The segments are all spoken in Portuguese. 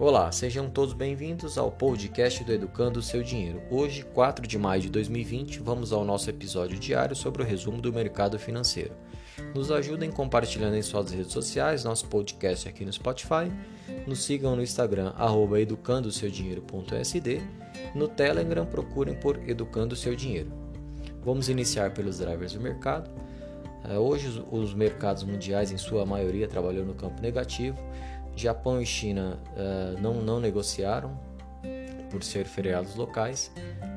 Olá, sejam todos bem-vindos ao podcast do Educando o Seu Dinheiro. Hoje, 4 de maio de 2020, vamos ao nosso episódio diário sobre o resumo do mercado financeiro. Nos ajudem compartilhando em suas redes sociais nosso podcast aqui no Spotify. Nos sigam no Instagram, educandoseudinheiro.sd. No Telegram, procurem por Educando o Seu Dinheiro. Vamos iniciar pelos drivers do mercado. Eh, hoje, os mercados mundiais, em sua maioria, trabalham no campo negativo Japão e China uh, não, não negociaram por ser feriados locais.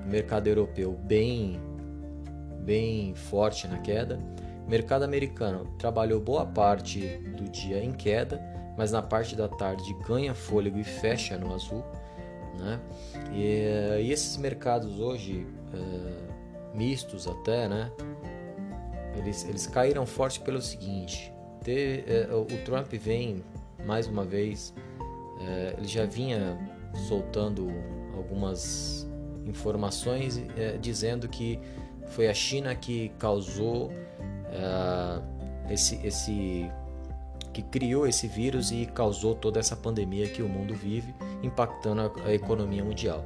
Mercado europeu bem, bem forte na queda. Mercado americano trabalhou boa parte do dia em queda, mas na parte da tarde ganha fôlego e fecha no azul. Né? E, e esses mercados hoje, uh, mistos até, né? eles, eles caíram forte pelo seguinte: ter, uh, o Trump vem mais uma vez, é, ele já vinha soltando algumas informações é, dizendo que foi a China que causou é, esse, esse que criou esse vírus e causou toda essa pandemia que o mundo vive, impactando a, a economia mundial.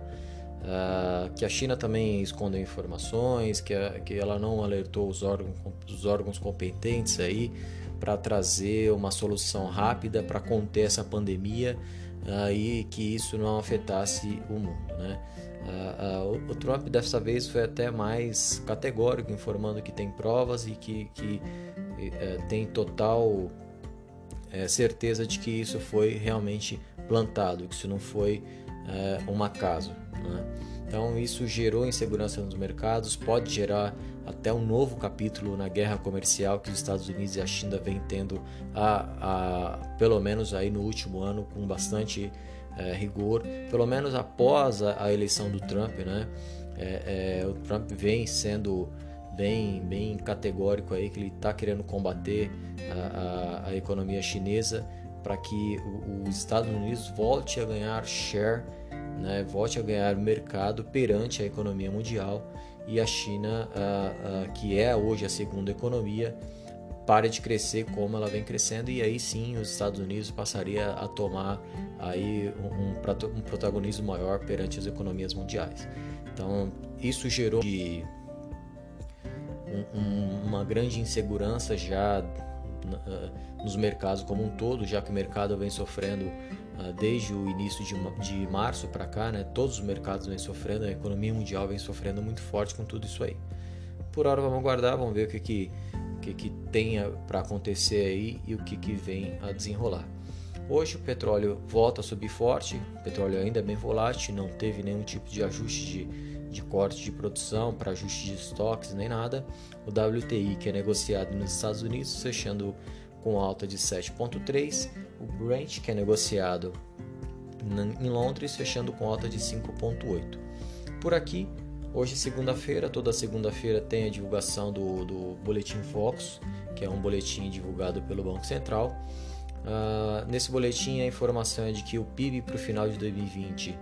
Uh, que a China também escondeu informações, que, a, que ela não alertou os órgãos, os órgãos competentes aí para trazer uma solução rápida para conter essa pandemia uh, e que isso não afetasse o mundo. Né? Uh, uh, o Trump dessa vez foi até mais categórico, informando que tem provas e que, que eh, tem total eh, certeza de que isso foi realmente plantado, que isso não foi eh, um acaso. Né? Então isso gerou insegurança nos mercados, pode gerar até um novo capítulo na guerra comercial que os Estados Unidos e a China vêm tendo, a, a, pelo menos aí no último ano, com bastante é, rigor, pelo menos após a, a eleição do Trump, né? É, é, o Trump vem sendo bem, bem categórico aí que ele está querendo combater a, a economia chinesa para que os Estados Unidos volte a ganhar share né, volte a ganhar mercado perante a economia mundial e a China, que é hoje a segunda economia, pare de crescer como ela vem crescendo e aí sim os Estados Unidos passaria a tomar aí um, um protagonismo maior perante as economias mundiais. Então isso gerou de um, uma grande insegurança já uh, nos mercados como um todo, já que o mercado vem sofrendo ah, desde o início de, março para cá, né, todos os mercados vêm sofrendo, a economia mundial vem sofrendo muito forte com tudo isso aí. Por hora vamos aguardar, vamos ver o que, que, que, que tem para acontecer aí e o que, que vem a desenrolar. Hoje o petróleo volta a subir forte, o petróleo ainda é bem volátil, não teve nenhum tipo de ajuste de, de corte de produção para ajuste de estoques nem nada. O WTI, que é negociado nos Estados Unidos, fechando com alta de 7,3 o Brent, que é negociado em Londres, fechando com alta de 5,8. Por aqui, hoje segunda-feira, toda segunda-feira tem a divulgação do, do Boletim Fox, que é um boletim divulgado pelo Banco Central. Uh, nesse boletim a informação é de que o PIB para o final de 2020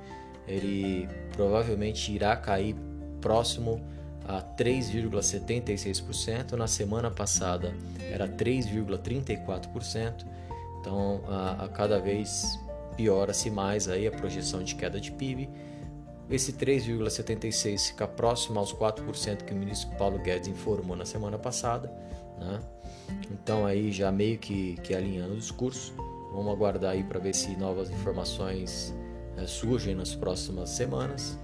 ele provavelmente irá cair próximo a 3,76%. Na semana passada era 3,34%. Então, a, a cada vez piora-se mais aí a projeção de queda de PIB. Esse 3,76 fica próximo aos 4% que o ministro Paulo Guedes informou na semana passada. Né? Então aí já meio que, que alinhando o discurso. Vamos aguardar aí para ver se novas informações é, surgem nas próximas semanas.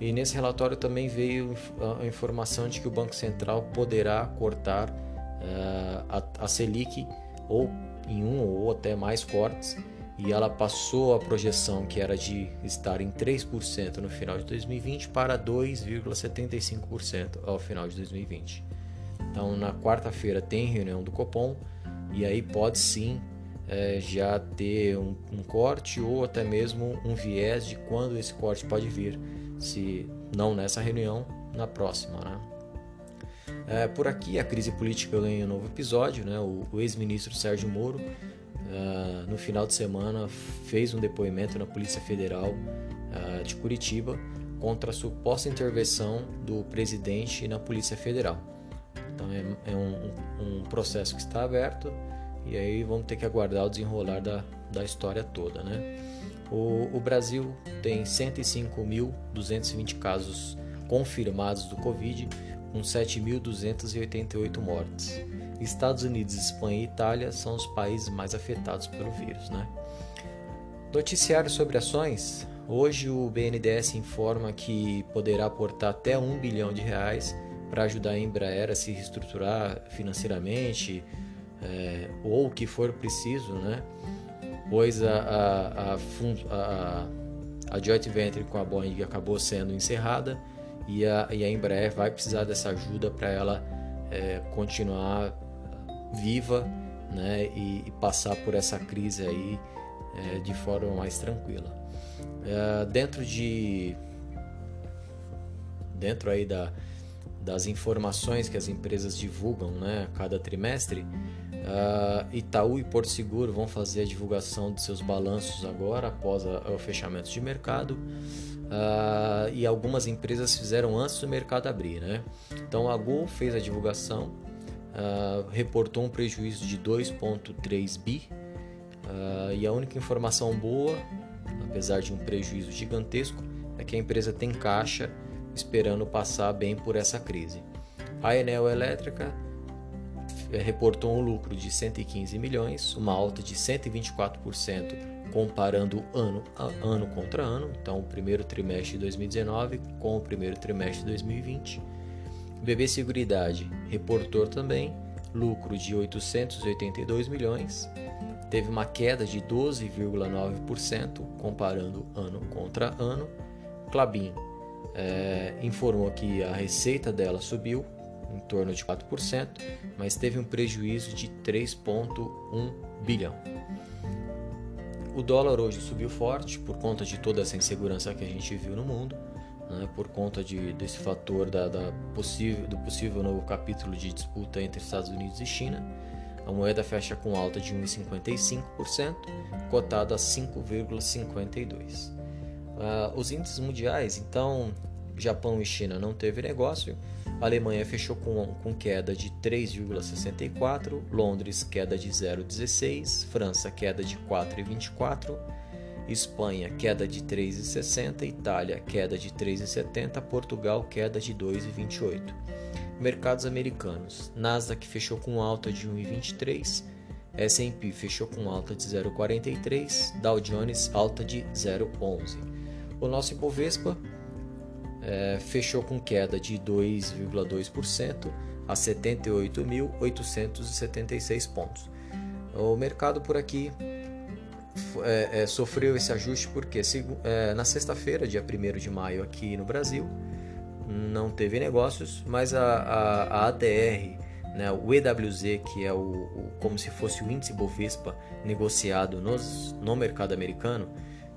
E nesse relatório também veio a informação de que o Banco Central poderá cortar uh, a, a Selic ou em um ou até mais cortes e ela passou a projeção que era de estar em 3% no final de 2020 para 2,75% ao final de 2020. Então, na quarta-feira tem reunião do Copom e aí pode sim é, já ter um, um, corte ou até mesmo um viés de quando esse corte pode vir, se não nessa reunião, na próxima. Né? É, por aqui, a crise política ganha um novo episódio. Né? O, o ex-ministro Sérgio Moro, uh, no final de semana, fez um depoimento na Polícia Federal uh, de Curitiba contra a suposta intervenção do presidente na Polícia Federal. Então, é, é um, um, processo que está aberto e aí vamos ter que aguardar o desenrolar da, da história toda. Né? O, o Brasil tem 105.220 casos confirmados do Covid, com 7.288 mortes. Estados Unidos, Espanha e Itália são os países mais afetados pelo vírus. Né? Noticiário sobre ações. Hoje o BNDES informa que poderá aportar até um bilhão de reais para ajudar a Embraer a se reestruturar financeiramente é, ou o que for preciso, né? Pois a, a, a, a, a joint venture com a Boeing acabou sendo encerrada e a, e a Embraer vai precisar dessa ajuda para ela é, continuar viva né, e, e, passar por essa crise aí é, de forma mais tranquila. É, dentro de dentro aí da, das informações que as empresas divulgam né, a cada trimestre, uh, Itaú e Porto Seguro vão fazer a divulgação de seus balanços agora, após a, o fechamento de mercado. Uh, e algumas empresas fizeram antes do mercado abrir. Né? Então a Gol fez a divulgação, uh, reportou um prejuízo de 2,3 bi. e a única informação boa, apesar de um prejuízo gigantesco, é que a empresa tem caixa esperando passar bem por essa crise. A Enel Elétrica reportou um lucro de 115 milhões, uma alta de 124% comparando ano a ano contra ano, então o primeiro trimestre de 2019 com o primeiro trimestre de 2020. BB Seguridade reportou também lucro de 882 milhões, teve uma queda de 12,9% comparando ano contra ano. Clabin é, informou que a receita dela subiu em torno de 4%, mas teve um prejuízo de 3,1 bilhão. O dólar hoje subiu forte por conta de toda essa insegurança que a gente viu no mundo, né, por conta de, desse fator da, da possível, do possível novo capítulo de disputa entre Estados Unidos e China. A moeda fecha com alta de 1,55%, cotada a 5,52%. Uh, os índices mundiais, então, Japão e China não teve negócio. A Alemanha fechou com, com queda de 3,64, Londres queda de 0,16, França queda de 4,24, Espanha queda de 3,60, Itália queda de 3,70, Portugal queda de 2,28. Mercados americanos: Nasdaq fechou com alta de 1,23, S&P fechou com alta de 0,43, Dow Jones alta de 0,11. O nosso Ibovespa é, fechou com queda de 2,2% a 78.876 pontos. O mercado por aqui é, é, sofreu esse ajuste porque se, é, na sexta-feira, dia 1 de maio, aqui no Brasil, não teve negócios, mas a, a, a ADR, né, o EWZ, que é o, o, como se fosse o índice Bovespa negociado nos, no mercado americano,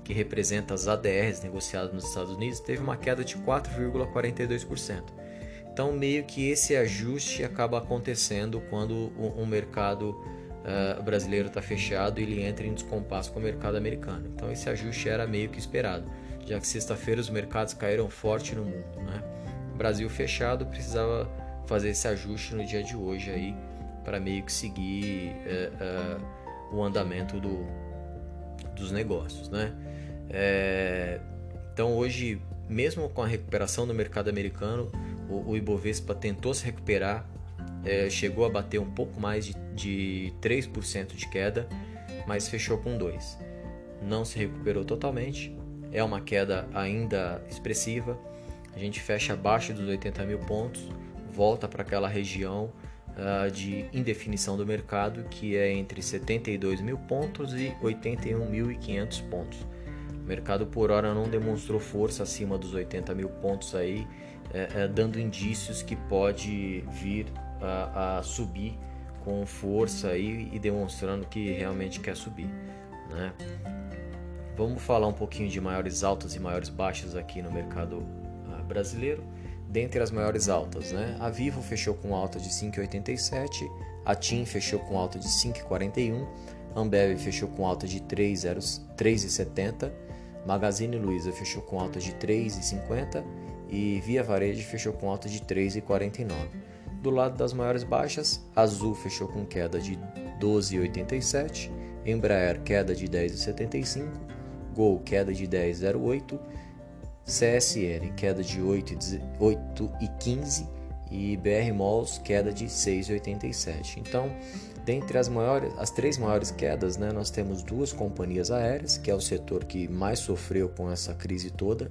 que representa as ADRs negociadas nos Estados Unidos, teve uma queda de 4,42%. Então, meio que esse ajuste acaba acontecendo quando um mercado uh, brasileiro está fechado e ele entra em descompasso com o mercado americano. Então, esse ajuste era meio que esperado, já que sexta-feira os mercados caíram forte no mundo. Né? O Brasil fechado precisava fazer esse ajuste no dia de hoje aí para meio que seguir uh, uh, o andamento do, dos negócios, né? É, então hoje, mesmo com a recuperação do mercado americano, o, o Ibovespa tentou se recuperar, é, chegou a bater um pouco mais de, de 3% de queda, mas fechou com 2%. Não se recuperou totalmente, é uma queda ainda expressiva. A gente fecha abaixo dos 80 mil pontos, volta para aquela região uh, de indefinição do mercado que é entre 72 mil pontos e 81.500 pontos. O mercado por hora não demonstrou força acima dos 80 mil pontos aí, é, é, dando indícios que pode vir a, a subir com força aí e demonstrando que realmente quer subir. Né? Vamos falar um pouquinho de maiores altas e maiores baixas aqui no mercado uh, brasileiro. Dentre as maiores altas, né? a Vivo fechou com alta de 5,87, a TIM fechou com alta de 5,41, Ambev fechou com alta de 3,70 Magazine Luiza fechou com alta de 3,50 e Via Varejo fechou com alta de 3,49. Do lado das maiores baixas, Azul fechou com queda de 12,87, Embraer queda de 10,75, Gol queda de 10,08, CSN queda de 8,15 e BR Malls queda de 6,87. Então, dentre as maiores, as três maiores quedas, né, nós temos duas companhias aéreas, que é o setor que mais sofreu com essa crise toda,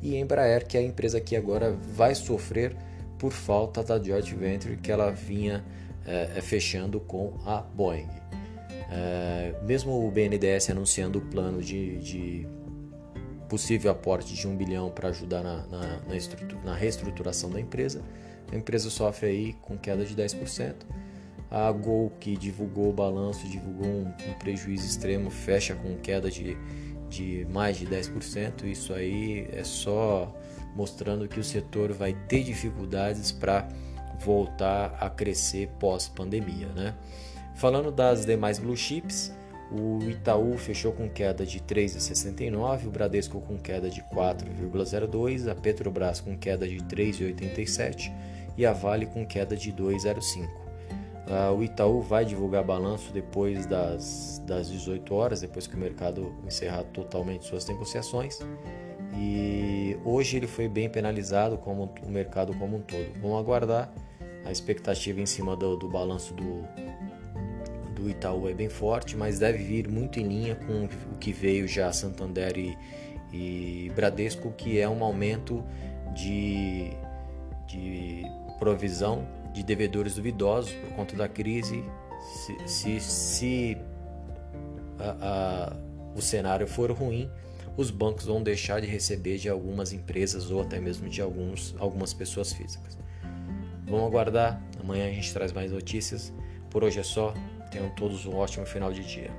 e Embraer, que é a empresa que agora vai sofrer por falta da joint venture que ela vinha é, fechando com a Boeing. É, mesmo o BNDES anunciando o plano de, de possível aporte de um bilhão para ajudar na, na, na, na, reestruturação da empresa, a empresa sofre aí com queda de 10%. A Gol, que divulgou o balanço, divulgou um, um prejuízo extremo, fecha com queda de, de mais de 10%. Isso aí é só mostrando que o setor vai ter dificuldades para voltar a crescer pós-pandemia. Né? Falando das demais blue chips, o Itaú fechou com queda de 3,69, o Bradesco com queda de 4,02, a Petrobras com queda de 3,87 e a Vale com queda de 2,05. Uh, o Itaú vai divulgar balanço depois das, das 18 horas, depois que o mercado encerrar totalmente suas negociações. E hoje ele foi bem penalizado como o mercado como um todo. Vamos aguardar a expectativa em cima do, do balanço do, do Itaú é bem forte, mas deve vir muito em linha com o que veio já Santander e, e Bradesco, que é um aumento de, de provisão de devedores duvidosos por conta da crise. Se, se, se a, a, o cenário for ruim, os bancos vão deixar de receber de algumas empresas ou até mesmo de alguns, algumas pessoas físicas. Vamos aguardar. Amanhã a gente traz mais notícias. Por hoje é só. Tenham todos um ótimo final de dia.